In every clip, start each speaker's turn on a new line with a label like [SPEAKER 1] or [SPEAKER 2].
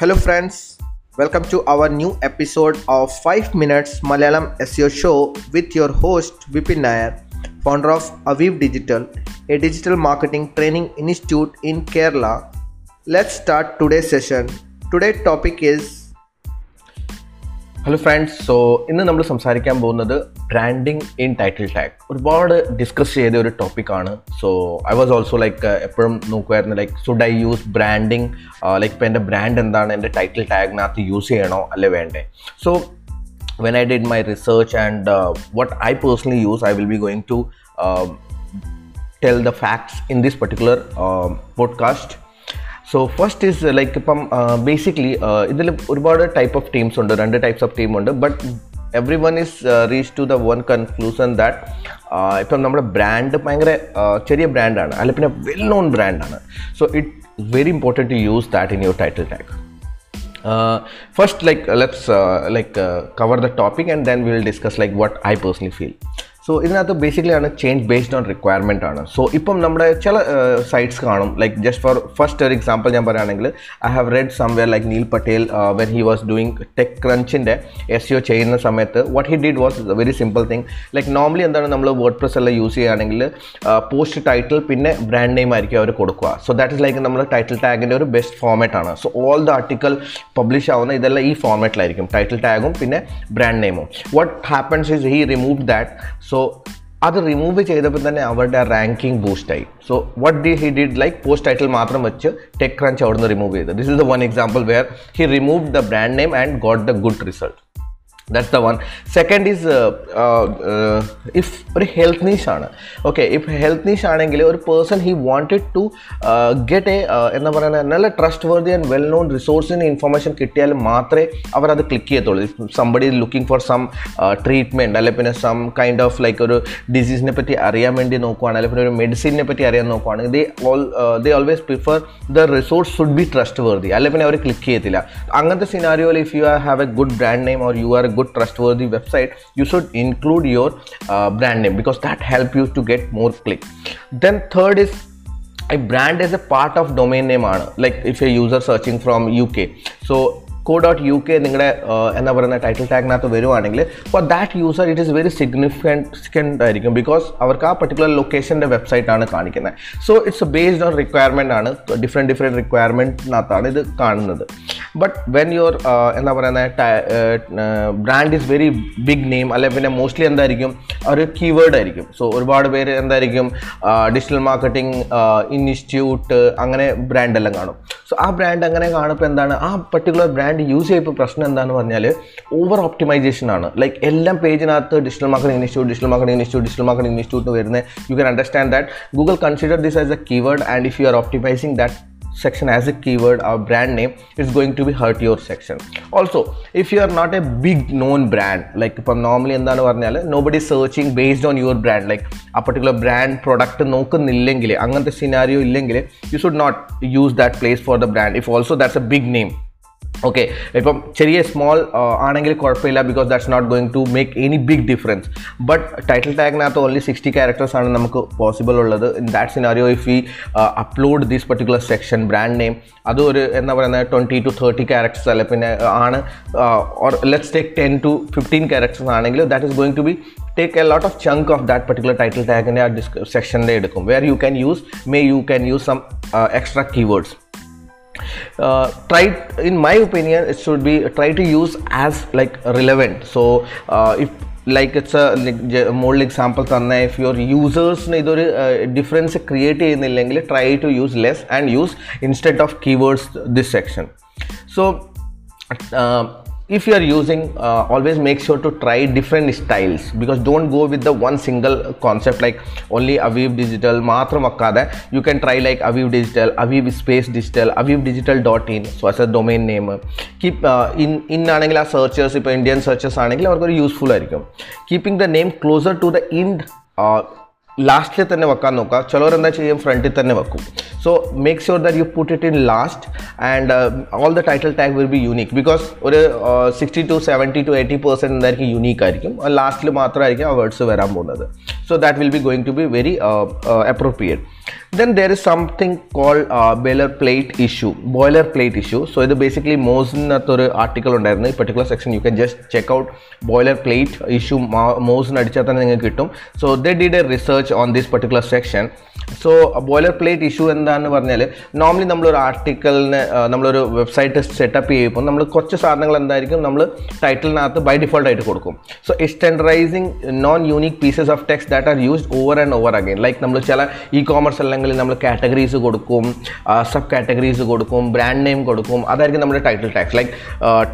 [SPEAKER 1] Hello, friends. Welcome to our new episode of 5 Minutes Malayalam SEO show with your host Vipin Nair, founder of Aviv Digital, a digital marketing training institute in Kerala. Let's start today's session. Today's topic is
[SPEAKER 2] hello friends so ഇന്ന് നമ്മൾ സംസാരിക്കാൻ പോകുന്നത് branding in title tag ഒരുപാട് discuss ചെയ്ത ഒരു ടോപ്പിക്കാണ് so I was also like എപ്പോഴും നോക്കുമായിരുന്നു like should I use branding like ഇപ്പോൾ എന്റെ ബ്രാൻഡ് എന്താണ്? എന്റെ ടൈറ്റിൽ ടാഗിനകത്ത് യൂസ് ചെയ്യണോ അല്ലേ വേണ്ടേ? So when I did my research and what I personally use I will be going to tell the facts in this particular podcast. So first is like ഇപ്പം basically ഇതിൽ ഒരുപാട് type of teams ഉണ്ട്. രണ്ട് types of team ഉണ്ട്. But everyone is reach to the one conclusion that ഇപ്പം നമ്മുടെ brand ഭയങ്കര uh, ചെറിയ ബ്രാൻഡാണ് അല്ല പിന്നെ വെൽ നോൺ ബ്രാൻഡാണ് so it very important to use that in your title tag first like let's like cover the topic and then will discuss like then I personally discuss so ഇതിനകത്ത് basically ആണ് change based on requirement ആണ്. So ഇപ്പം നമ്മുടെ ചില sites കാണും. Like just for first ഒരു example ഞാൻ പറയുകയാണെങ്കിൽ I have read somewhere like Neil Patel when he was doing tech ക്രഞ്ചിന്റെ എസ് യു ചെയ്യുന്ന സമയത്ത് what he did was very simple thing like normally എന്താണ് നമ്മൾ വേർഡ് പ്രസ് എല്ലാം യൂസ് ചെയ്യുകയാണെങ്കിൽ പോസ്റ്റ് ടൈറ്റിൽ പിന്നെ ബ്രാൻഡ് നെയിം ആയിരിക്കും അവർ കൊടുക്കുക. സോ ദാറ്റ് ഇസ് ലൈക്ക് നമ്മൾ ടൈറ്റിൽ ടാഗിന്റെ ഒരു ബെസ്റ്റ് ഫോമാറ്റ് ആണ്. So all the article publish ആവുന്ന ഇതെല്ലാം ഈ ഫോമാറ്റിലായിരിക്കും ടൈറ്റിൽ ടാഗും പിന്നെ ബ്രാൻഡ് നെയിമും what happens is he remove that so അത് റിമൂവ് ചെയ്തപ്പോൾ തന്നെ അവരുടെ ranking ബൂസ്റ്റായി so what the he did like post title മാത്രം വെച്ച് ടെക് ക്രഞ്ച് അവിടുന്ന് റിമൂവ് ചെയ്ത്. This is the one example where he remove the brand name and got the good result that's the one second is if ഒരു health niche ആണ്. Okay if health niche ആണെങ്കിൽ ഒരു person he wanted to get a എന്താ പറയുന്നത് നല്ല trustworthy and well known റിസോഴ്സിന് information കിട്ടിയാൽ മാത്രമേ അവരത് ക്ലിക്ക് ചെയ്യത്തുള്ളൂ. Somebody looking for some treatment അല്ലെങ്കിൽ പിന്നെ സം കൈൻഡ് ഓഫ് ലൈക്ക് ഒരു ഡിസീസിനെ പറ്റി അറിയാൻ വേണ്ടി നോക്കുവാണ് അല്ലെങ്കിൽ പിന്നെ ഒരു മെഡിസിനെ പറ്റി അറിയാൻ നോക്കുവാണെങ്കിൽ they all they always prefer the resource should be trustworthy അല്ലെങ്കിൽ പിന്നെ അവർ ക്ലിക്ക് ചെയ്യത്തില്ല. അങ്ങനത്തെ സിനാരിയോയിൽ if you have a good brand name or you are good trustworthy website you should include your uh, brand name because that help you to get more click. Then third is a brand as a part of domain name like if a user searching from UK so co dot U K നിങ്ങളുടെ എന്താ പറയുന്ന title ടാഗിനകത്ത് വരുവാണെങ്കിൽ for that user it is very significant ആയിരിക്കും because അവർക്ക് ആ particular ലൊക്കേഷന്റെ website ആണ് കാണിക്കുന്നത് so it's based on requirement ആണ് ഡിഫറെന്റ് ഡിഫറെന്റ് റിക്വയർമെന്റിനകത്താണ് ഇത് കാണുന്നത്. ബട്ട് വെൻ യുവർ എന്താ പറയുന്ന brand is very big name അല്ലെ പിന്നെ മോസ്റ്റ്ലി എന്തായിരിക്കും ഒരു കീവേഡ് ആയിരിക്കും. സോ ഒരുപാട് പേര് എന്തായിരിക്കും ഡിജിറ്റൽ മാർക്കറ്റിംഗ് ഇൻസ്റ്റിറ്റ്യൂട്ട് അങ്ങനെ ബ്രാൻഡ് എല്ലാം കാണും. സോ ആ ബ്രാൻഡ് അങ്ങനെ കാണുമ്പോൾ എന്താണ്? ആ പർട്ടിക്കുലർ ബ്രാൻഡ് യൂസ് ചെയ്യുമ്പോൾ പ്രശ്നം എന്താണെന്ന് പറഞ്ഞാൽ ഓവർ ഓപ്റ്റിമൈസേഷൻ ആണ്. ലൈക്ക് എല്ലാം പേജിനകത്ത് digital marketing institute digital marketing institute digital marketing institute വരുന്നത് you can understand that Google consider this as a keyword and if you are optimising that section as a keyword or brand name it's going to be hurt your section. Also if you are not a big known brand like ഇപ്പം normally എന്താണ് പറഞ്ഞാൽ nobody searching based on your brand like ആ particular brand product നോക്കുന്നില്ലെങ്കിൽ അങ്ങനത്തെ scenario ഇല്ലെങ്കിൽ you should not use that place for the brand if also that's a big name okay ഇപ്പം ചെറിയ small ആണെങ്കിൽ കുഴപ്പമില്ല because that's not going to make any big difference but title ടാഗിനകത്ത് only sixty characters ആണ് നമുക്ക് possible ഉള്ളത്. In that scenario if we upload these particular section brand name അത് ഒരു എന്താ പറയുന്നത് ട്വന്റി ടു തേർട്ടി ക്യാരക്ടേഴ്സ് അല്ലെ പിന്നെ ആണ് or let's take ten to fifteen characters ആണെങ്കിൽ that is going to be take a lot of chunk of that particular title ടാഗിന്റെ ആ ഡിസ്ക് സെക്ഷന്റെ എടുക്കും. Where you can use may you can use some extra keywords. Uh, in my opinion it should be try to use as like relevant. So uh, if like it's മോളിൽ example തന്ന if your യൂസേഴ്സിന് ഇതൊരു difference create ചെയ്യുന്നില്ലെങ്കിൽ try to use less and use instead of keywords this section so if you are using uh, always make sure to try different styles because don't go with the one single concept like only aviv digital മാത്രം വെക്കാതെ you can try like aviv digital aviv space digital aviv digital dot in so as a domain name keep uh, in in ആണെങ്കിൽ ആ searchers ഇപ്പോൾ Indian searchers ആണെങ്കിൽ അവർക്കൊരു useful ആയിരിക്കും keeping the name closer to the end ലാസ്റ്റിൽ തന്നെ വെക്കാൻ നോക്കുക. ചിലവർ എന്താ ചെയ്യും ഫ്രണ്ടിൽ തന്നെ വെക്കും. So make sure that you put it in last and all the title tag will be unique because ഒരു sixty to seventy to eighty percent എന്തായിരിക്കും? യൂണീക്ക് ആയിരിക്കും. ലാസ്റ്റിൽ മാത്രമായിരിക്കും ആ വേർഡ്സ് വരാൻ പോകുന്നത്. So that will be going to be very appropriate then there is something called uh, boiler plate issue. Plate issue. So ഇത് basically മോസിനകത്തൊരു ആർട്ടിക്കൽ ഉണ്ടായിരുന്നു. ഈ particular section you can just check out boilerplate issue മോസിന് അടിച്ചാൽ തന്നെ നിങ്ങൾക്ക് കിട്ടും. So the did a research on this particular section so boilerplate issue എന്താണെന്ന് പറഞ്ഞാൽ നോർമലി നമ്മളൊരു ആർട്ടിക്കലിന് നമ്മളൊരു വെബ്സൈറ്റ് സെറ്റപ്പ് ചെയ്യുമ്പോൾ നമ്മൾ കുറച്ച് സാധനങ്ങൾ എന്തായിരിക്കും? നമ്മൾ ടൈറ്റിലിനകത്ത് ബൈ ഡിഫോൾട്ട് ആയിട്ട് കൊടുക്കും. So standardising non unique pieces of text that are used over and over again like നമ്മൾ ചില ഇ കോമേഴ്സ് അല്ലെങ്കിൽ നമ്മൾ കാറ്റഗറീസ് കൊടുക്കും സബ് കാറ്റഗറീസ് കൊടുക്കും ബ്രാൻഡ് നെയിം കൊടുക്കും അതായിരിക്കും നമ്മുടെ title tags like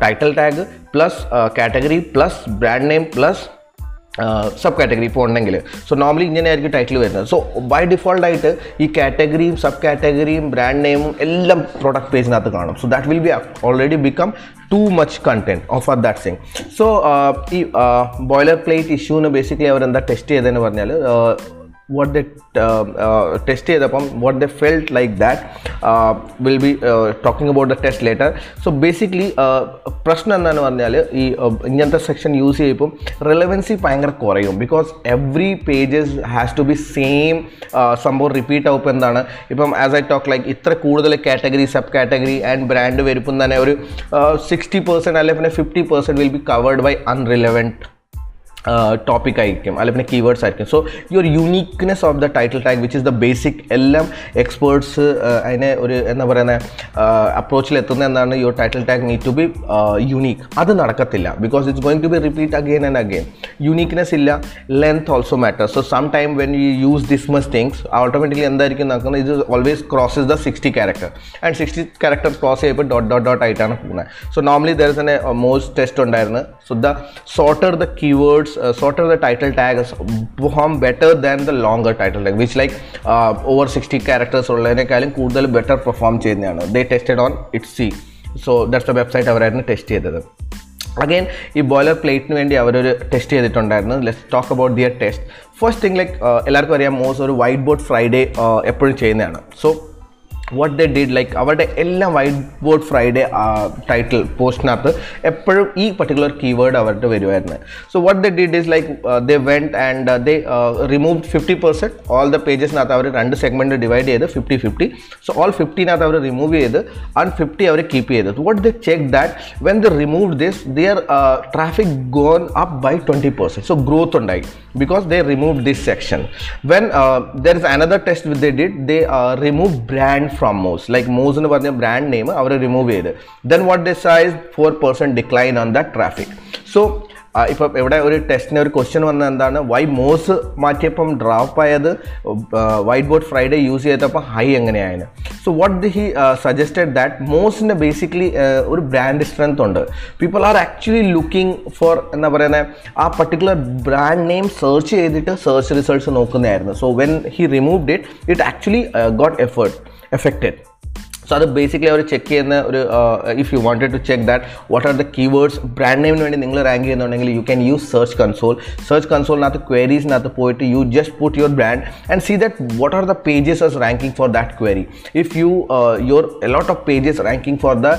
[SPEAKER 2] title tag plus category plus brand name plus subcategory ഇപ്പോൾ ഉണ്ടെങ്കിൽ സോ നോർമലി ഇങ്ങനെയായിരിക്കും ടൈറ്റിൽ വരുന്നത്. സോ ബൈ ഡിഫോൾട്ട് ആയിട്ട് ഈ കാറ്റഗറിയും സബ് കാറ്റഗറിയും ബ്രാൻഡ് നെയിമും എല്ലാം പ്രൊഡക്റ്റ് പേജിനകത്ത് കാണും. So that will be already become too much content of that Singh so ഈ ബോയിലർ പ്ലേറ്റ് ഇഷ്യൂന്ന് ബേസിക്കലി അവരെന്താ ടെസ്റ്റ് ചെയ്തതെന്ന് പറഞ്ഞാൽ what they uh, uh, test ചെയ്തപ്പം what they felt like that will be talking about the test later so uh, പ്രശ്നം എന്താണെന്ന് പറഞ്ഞാൽ ഈ uh, ഇങ്ങനത്തെ സെക്ഷൻ യൂസ് ചെയ്യുമ്പം റിലവൻസി ഭയങ്കര കുറയും. Because every pages has to be same സംഭവം റിപ്പീറ്റ് ആവും. എന്താണ്? ഇപ്പം ആസ് ഐ ടോക്ക് ലൈക്ക് ഇത്ര കൂടുതൽ category sub category and brand വരുമ്പം തന്നെ ഒരു സിക്സ്റ്റി പെർസെന്റ് അല്ലെങ്കിൽ പിന്നെ fifty percent will be covered by unrelevant topic ആയിരിക്കും. അല്ലെങ്കിൽ പിന്നെ കീവേഡ്സ് ആയിരിക്കും. സോ ഈ ഒരു uniqueness of the title tag which is the basic എല്ലാം എക്സ്പേർട്സ് അതിനെ ഒരു എന്താ പറയുന്ന അപ്രോച്ചിൽ എത്തുന്ന എന്താണ് your title tag need to be unique അത് നടക്കത്തില്ല. Because it's going to be repeat again and again uniqueness ഇല്ല. Length also matter so some time when you use this much things automatically എന്തായിരിക്കും നടക്കുന്നത്? ഇത് always crosses the sixty character and sixty character cross ചെയ്യുമ്പോൾ dot dot dot ആയിട്ടാണ് പോകുന്നത്. So normally there is an most test ഉണ്ടായിരുന്നു. So the shorter the keywords uh, of the title tag as perform better than the longer title tag which like uh, over 60 characters ഉള്ളതിനേക്കാളും കൂടുതൽ better perform ചെയ്യുന്നതാണ്. They tested on it C so that's the website അവരായിരുന്നു test ചെയ്തത്. Again ഈ boiler പ്ലേറ്റിന് വേണ്ടി അവരൊരു test ചെയ്തിട്ടുണ്ടായിരുന്നു. Let's talk about their test first thing like എല്ലാവർക്കും അറിയാം മോസ് ഒരു വൈറ്റ് ബോർഡ് ഫ്രൈഡേ എപ്പോഴും ചെയ്യുന്നതാണ്. So what the did like അവരുടെ എല്ലാം വൈറ്റ് ബോർഡ് ഫ്രൈഡേ ടൈറ്റിൽ പോസ്റ്റിനകത്ത് എപ്പോഴും ഈ പർട്ടിക്കുലർ കീവേഡ് അവരുടെ വരുമായിരുന്നു so what the did is like they went and they remove fifty percent all the പേജസിനകത്ത് അവർ രണ്ട് സെഗ്മെന്റ് ഡിവൈഡ് ചെയ്ത് ഫിഫ്റ്റി ഫിഫ്റ്റി സോ ഓൾ ഫിഫ്റ്റീനകത്ത് അവർ റിമൂവ് ചെയ്ത് ആൻഡ് ഫിഫ്റ്റി അവർ കീപ്പ് ചെയ്ത്. What they check that when they remove this their traffic gone up by twenty percent so growth ഉണ്ടായി. Because they removed this section. When uh, there is another test which they did they uh, removed Moz like Moz എന്ന് പറഞ്ഞ brand name അവർ remove ചെയ്ത്. Then what they ice four 4% decline on that traffic. So ഇപ്പം ഇവിടെ ഒരു ടെസ്റ്റിന് ഒരു question വന്നത് എന്താണ്? വൈ മോസ് മാറ്റിയപ്പം ഡ്രോപ്പ് ആയത്? വൈറ്റ് ബോർഡ് ഫ്രൈഡേ യൂസ് ചെയ്തപ്പോൾ ഹൈ എങ്ങനെയായിരുന്നു so what the he suggested that മോസിന്റെ basically ഒരു ബ്രാൻഡ് സ്ട്രെങ്ത് ഉണ്ട്. People are actually looking for എന്താ പറയുന്നത് ആ പർട്ടിക്കുലർ ബ്രാൻഡ് നെയിം സെർച്ച് ചെയ്തിട്ട് search results നോക്കുന്നതായിരുന്നു. So when he removed it it actually got effort affected so അത് basically അവർ check ചെയ്യുന്ന ഒരു if you wanted to check that what are the keywords brand നെയിമിന് വേണ്ടി നിങ്ങൾ റാങ്ക് ചെയ്യുന്നുണ്ടെങ്കിൽ you can use search console search കൺസോളിനകത്ത് ക്വയറീസിനകത്ത് പോയിട്ട് you just put your brand and see that what are the pages as ranking for that query if you your lot of pages ranking for the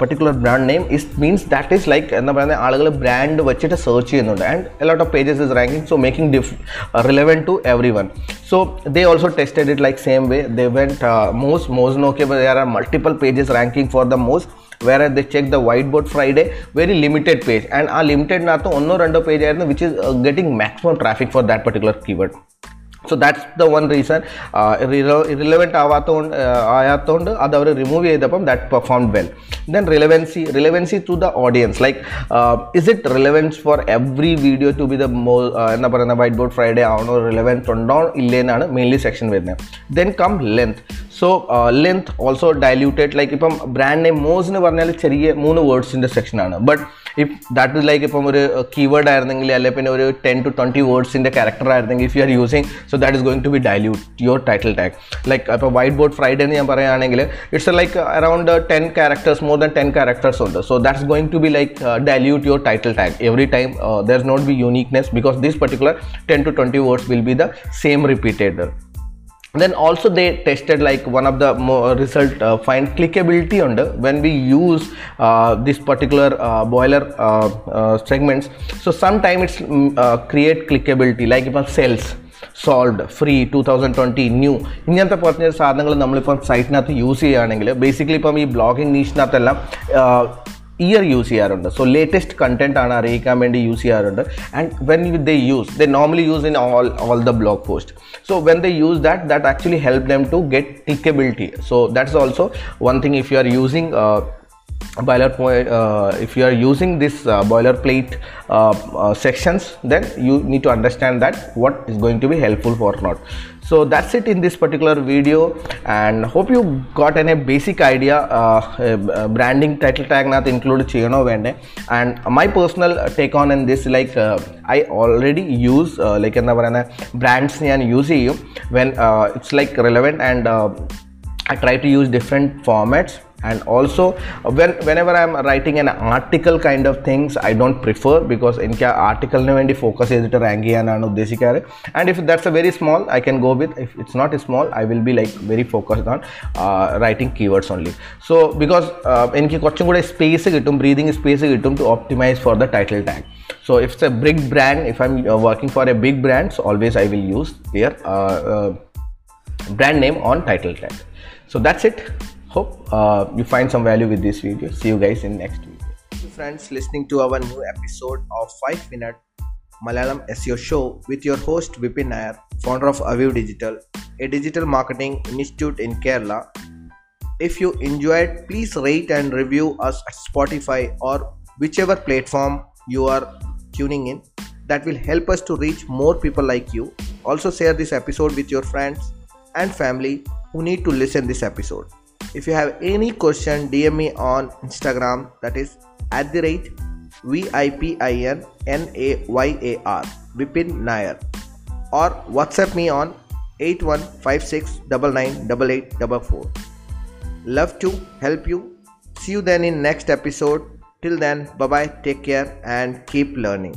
[SPEAKER 2] particular brand name is means that is like എന്താ പറയുന്നത് ആളുകൾ brand വെച്ചിട്ട് search ചെയ്യുന്നുണ്ട്. And lot of pages is ranking so making ഡിഫ് relevant to everyone so they also tested it like same way they went Moz Moz നോക്കിയപ്പോൾ there are multiple pages ranking for the Moz വേറെ the check the white board Friday very limited page and ആ ലിമിറ്റഡിനകത്ത് ഒന്നോ രണ്ടോ page ആയിരുന്നു which is getting maximum traffic for that particular keyword so that's the one reason relevant ആവാത്തതുകൊണ്ട് ആയാത്തതുകൊണ്ട് അത് അവർ remove ചെയ്തപ്പം that perform well then relevancy relevancy to the audience like is it relevance for every video to be the മോ എന്താ പറയുന്ന white board Friday ആണോ relevance ഉണ്ടോ? ഇല്ലേന്നാണ് മെയിൻലി സെക്ഷൻ വരുന്നത്. Then come length so length also diluted like ഇപ്പം brand name Moz എന്ന് പറഞ്ഞാൽ ചെറിയ മൂന്ന് വേർഡ്സിന്റെ സെക്ഷനാണ് but if that is like ഇപ്പം ഒരു കീവേഡ് ആയിരുന്നെങ്കിൽ അല്ലെങ്കിൽ പിന്നെ ഒരു ടെൻ ടു ട്വന്റി വേർഡ്സിന്റെ ക്യാരക്ടർ ആയിരുന്നെങ്കിൽ if you are using so that is going to be dilute your title tag like ഇപ്പോൾ വൈറ്റ് ബോർഡ് ഫ്രൈഡേ എന്ന് ഞാൻ പറയുകയാണെങ്കിൽ it's like around ten characters more than ten characters ഉണ്ട്. So that's going to be like dilute your title tag every time there is not be uniqueness because this particular ten to twenty words will be the same repeated then also they tested like one of the more result uh, find clickability under when we use uh, this particular uh, boiler uh, uh, segments so sometime it's mm, uh, create clickability like if cells sold free two thousand twenty new ഇങ്ങനത്തെ പറഞ്ഞ സാധനങ്ങൾ നമ്മളിപ്പം സൈറ്റിനകത്ത് use ചെയ്യുകയാണെങ്കിൽ basically ഇപ്പം ഈ blogging നീഷിനകത്തെല്ലാം year use ചെയ്യാറുണ്ട്. So latest content ആണ് അറിയിക്കാൻ വേണ്ടി യൂസ് ചെയ്യാറുണ്ട്. And when they use they normally use in all all the blog post so when they use that that actually help them to get clickability so that's also one thing if you are using boiler point uh, if you are using this uh, boilerplate uh, uh, sections then you need to understand that what is going to be helpful or not. so that's it in this particular video and hope you got any basic idea uh, branding title tag not include cheyano vende. And my personal take on in this like uh, i already use uh, like in the brands and use when uh, it's like relevant and i try to use different formats and also when whenever I'm writing an article kind of things I don't prefer because എനിക്ക് ആർട്ടിക്കലിന് വേണ്ടി focus ചെയ്തിട്ട് rank ചെയ്യാനാണ് ഉദ്ദേശിക്കാറ് and if that's a very small I can go with if it's not a small I will be like very focused on writing keywords only so because എനിക്ക് കുറച്ചും കൂടെ space കിട്ടും breathing space കിട്ടും to optimise for the title tag so if it's a big brand if i'm uh, working for a big brand so always i will use their uh, uh, brand name on title tag so that's it hope uh, you find some value with this video see you guys in next video
[SPEAKER 1] friends listening to our new episode of 5 Minute Malayalam SEO show with your host Vipin Nair, founder of Aviv Digital, a digital marketing institute in Kerala. If you enjoyed, please rate and review us at Spotify or whichever platform you are tuning in. That will help us to reach more people like you. Also share this episode with your friends and family who need to listen this episode. If you have any question, DM me on Instagram that is at the rate V-I-P-I-N-N-A-Y-A-R Vipin Nair or WhatsApp me on 8156998844. Love to help you. See you then in next episode. Till then, bye bye, take care and keep learning.